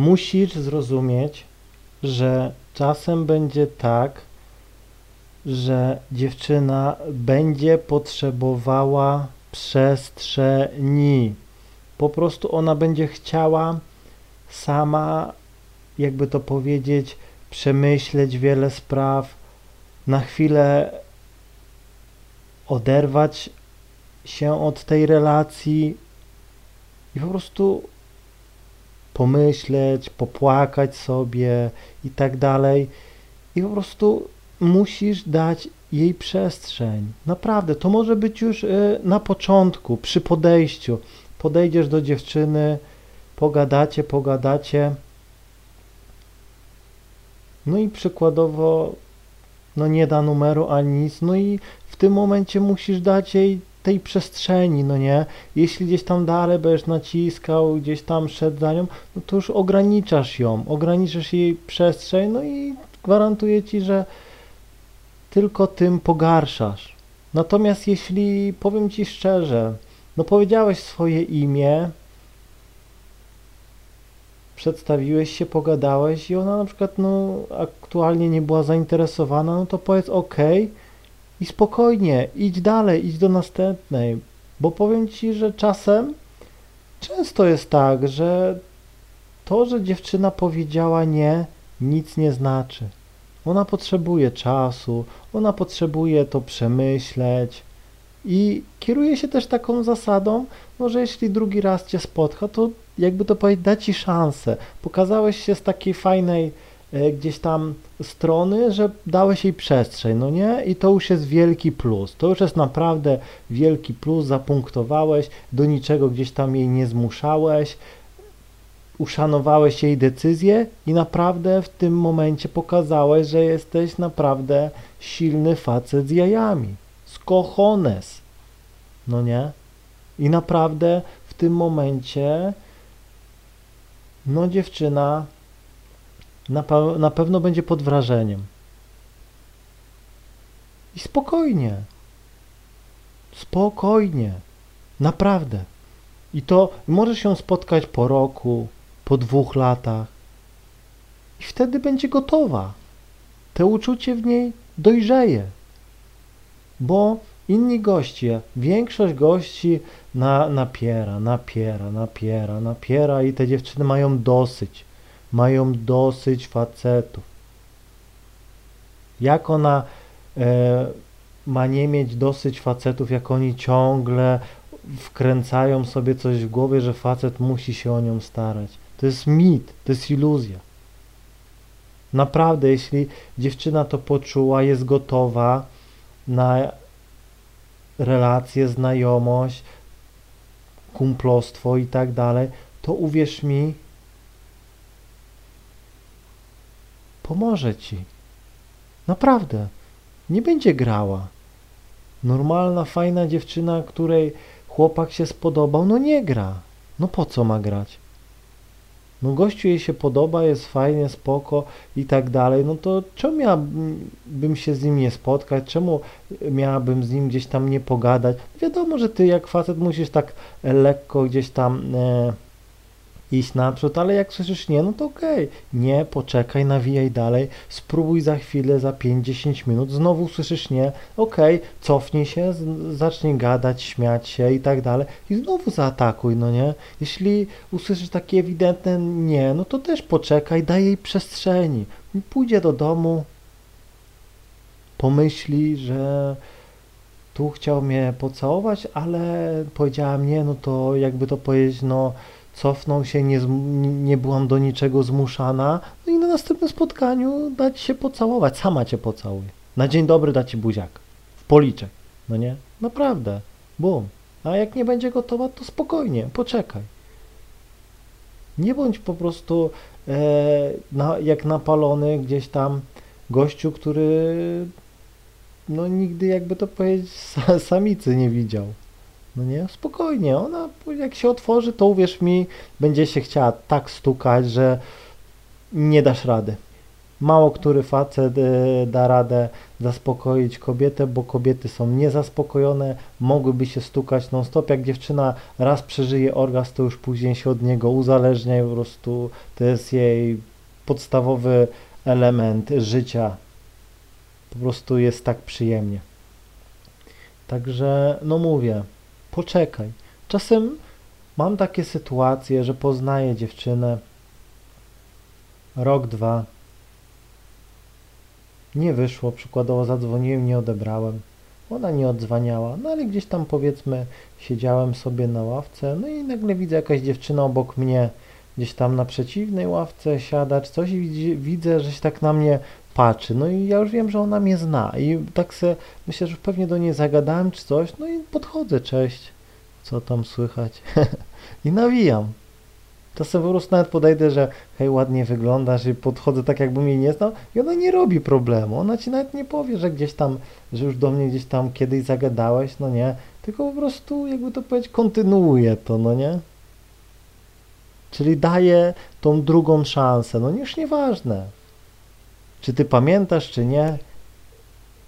Musisz zrozumieć, że czasem będzie tak, że dziewczyna będzie potrzebowała przestrzeni. Po prostu ona będzie chciała sama, jakby to powiedzieć, przemyśleć wiele spraw, na chwilę oderwać się od tej relacji i po prostu pomyśleć, popłakać sobie i tak dalej. I po prostu musisz dać jej przestrzeń. Naprawdę, to może być już y, na początku, przy podejściu. Podejdziesz do dziewczyny, pogadacie, pogadacie. No i przykładowo, no nie da numeru ani nic, no i w tym momencie musisz dać jej tej przestrzeni, no nie? Jeśli gdzieś tam dalej będziesz naciskał, gdzieś tam szedł za nią, no to już ograniczasz ją, ograniczasz jej przestrzeń, no i gwarantuję ci, że tylko tym pogarszasz. Natomiast jeśli, powiem ci szczerze, no powiedziałeś swoje imię, przedstawiłeś się, pogadałeś i ona na przykład no aktualnie nie była zainteresowana, no to powiedz ok i spokojnie, idź dalej, idź do następnej, bo powiem ci, że czasem często jest tak, że to, że dziewczyna powiedziała nie, nic nie znaczy. Ona potrzebuje czasu, ona potrzebuje to przemyśleć i kieruje się też taką zasadą, no, że jeśli drugi raz cię spotka, to jakby to powiedzieć, da ci szansę. Pokazałeś się z takiej fajnej gdzieś tam strony, że dałeś jej przestrzeń, no nie? I to już jest wielki plus. To już jest naprawdę wielki plus, zapunktowałeś, do niczego gdzieś tam jej nie zmuszałeś, uszanowałeś jej decyzję i naprawdę w tym momencie pokazałeś, że jesteś naprawdę silny facet z jajami. Z cojones. No nie? I naprawdę w tym momencie no dziewczyna na, na pewno będzie pod wrażeniem. I spokojnie. Spokojnie. Naprawdę. I to może się spotkać po roku, po dwóch latach. I wtedy będzie gotowa. Te uczucie w niej dojrzeje. Bo inni goście, większość gości na, napiera, napiera, napiera, napiera i te dziewczyny mają dosyć. Mają dosyć facetów. Jak ona e, ma nie mieć dosyć facetów, jak oni ciągle wkręcają sobie coś w głowie, że facet musi się o nią starać. To jest mit, to jest iluzja. Naprawdę, jeśli dziewczyna to poczuła, jest gotowa na relację, znajomość, kumplostwo i tak dalej, to uwierz mi, pomoże ci. Naprawdę. Nie będzie grała. Normalna, fajna dziewczyna, której chłopak się spodobał, no nie gra. No po co ma grać? no gościu jej się podoba, jest fajnie, spoko i tak dalej, no to czemu miałabym się z nim nie spotkać, czemu miałabym z nim gdzieś tam nie pogadać? Wiadomo, że ty jak facet musisz tak lekko gdzieś tam e, iść naprzód, ale jak słyszysz nie, no to okej, okay. nie, poczekaj, nawijaj dalej, spróbuj za chwilę, za 5-10 minut, znowu słyszysz nie, okej, okay, cofnij się, zacznij gadać, śmiać się i tak dalej i znowu zaatakuj, no nie? Jeśli usłyszysz takie ewidentne nie, no to też poczekaj, daj jej przestrzeni, pójdzie do domu, pomyśli, że tu chciał mnie pocałować, ale powiedziałam nie, no to jakby to powiedzieć, no cofnął się, nie, nie byłam do niczego zmuszana, no i na następnym spotkaniu dać się pocałować, sama cię pocałuje. Na dzień dobry da ci buziak, w policzek, no nie? Naprawdę, bum. A jak nie będzie gotowa, to spokojnie, poczekaj. Nie bądź po prostu e, na, jak napalony gdzieś tam gościu, który no nigdy jakby to powiedzieć samicy nie widział. No nie, spokojnie, ona jak się otworzy, to uwierz mi, będzie się chciała tak stukać, że nie dasz rady. Mało który facet y, da radę zaspokoić kobietę, bo kobiety są niezaspokojone, mogłyby się stukać non-stop. Jak dziewczyna raz przeżyje orgazm, to już później się od niego uzależnia i po prostu to jest jej podstawowy element życia. Po prostu jest tak przyjemnie. Także, no mówię, poczekaj. Czasem mam takie sytuacje, że poznaję dziewczynę rok, dwa, nie wyszło, przykładowo zadzwoniłem, nie odebrałem. Ona nie odzwaniała, no ale gdzieś tam powiedzmy siedziałem sobie na ławce, no i nagle widzę jakaś dziewczyna obok mnie, gdzieś tam na przeciwnej ławce siada czy coś i widzę, że się tak na mnie patrzy. No i ja już wiem, że ona mnie zna i tak se myślę, że pewnie do niej zagadałem czy coś, no i podchodzę, cześć, co tam słychać i nawijam. Czasem po prostu nawet podejdę, że hej, ładnie wyglądasz i podchodzę tak, jakbym jej nie znał i ona nie robi problemu. Ona ci nawet nie powie, że gdzieś tam, że już do mnie gdzieś tam kiedyś zagadałeś, no nie, tylko po prostu, jakby to powiedzieć, kontynuuje to, no nie. Czyli daje tą drugą szansę, no już nieważne, czy ty pamiętasz, czy nie,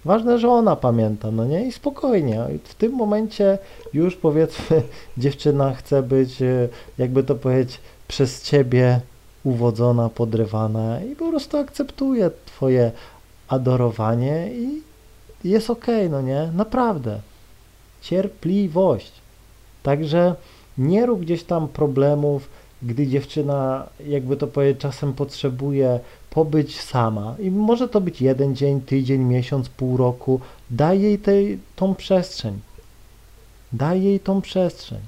Ważne, że ona pamięta, no nie? I spokojnie. W tym momencie już powiedzmy dziewczyna chce być, e, jakby to powiedzieć, przez ciebie uwodzona, podrywana i po prostu akceptuje twoje adorowanie i jest okej, okay, no nie? Naprawdę. Cierpliwość. Także nie rób gdzieś tam problemów, gdy dziewczyna, jakby to powiedzieć, czasem potrzebuje pobyć sama. I może to być jeden dzień, tydzień, miesiąc, pół roku. Daj jej tej, tą przestrzeń. Daj jej tą przestrzeń.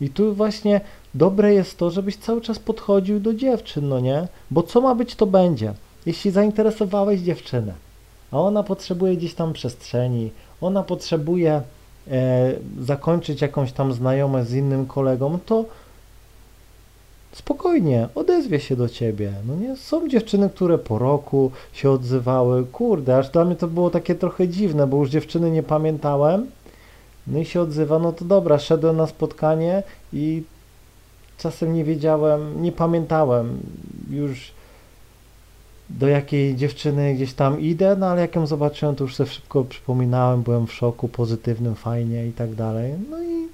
I tu właśnie dobre jest to, żebyś cały czas podchodził do dziewczyn, no nie? Bo co ma być, to będzie. Jeśli zainteresowałeś dziewczynę, a ona potrzebuje gdzieś tam przestrzeni, ona potrzebuje zakończyć jakąś tam znajomość z innym kolegą, to spokojnie, odezwie się do ciebie. No nie, są dziewczyny, które po roku się odzywały. Kurde, aż dla mnie to było takie trochę dziwne, bo już dziewczyny nie pamiętałem. No i się odzywa, no to dobra, szedłem na spotkanie i czasem nie wiedziałem, nie pamiętałem już do jakiej dziewczyny gdzieś tam idę, no ale jak ją zobaczyłem, to już sobie szybko przypominałem, byłem w szoku, pozytywnym, fajnie i tak dalej. No i,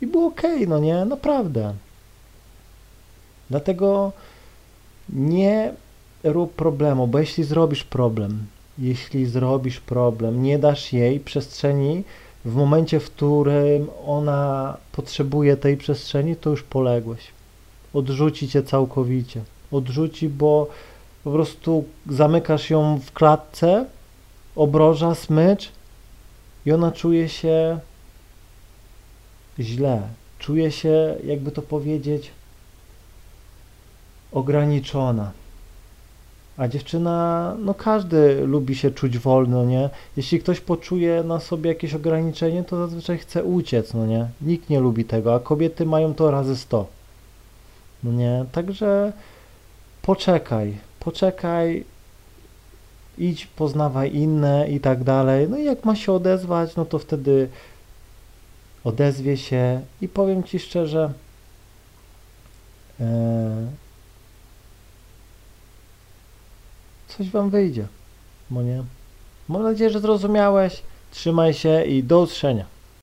i było okej, okay, no nie, naprawdę. Dlatego nie rób problemu, bo jeśli zrobisz problem, jeśli zrobisz problem, nie dasz jej przestrzeni w momencie, w którym ona potrzebuje tej przestrzeni, to już poległeś. Odrzuci cię całkowicie. Odrzuci, bo po prostu zamykasz ją w klatce, obroża, smycz i ona czuje się źle. Czuje się, jakby to powiedzieć, ograniczona. A dziewczyna, no każdy lubi się czuć wolno, nie? Jeśli ktoś poczuje na sobie jakieś ograniczenie, to zazwyczaj chce uciec, no nie? Nikt nie lubi tego, a kobiety mają to razy sto. No nie? Także poczekaj, poczekaj, idź, poznawaj inne i tak dalej. No i jak ma się odezwać, no to wtedy odezwie się i powiem Ci szczerze, e, coś Wam wyjdzie, bo nie? Mam nadzieję, że zrozumiałeś. Trzymaj się i do usłyszenia.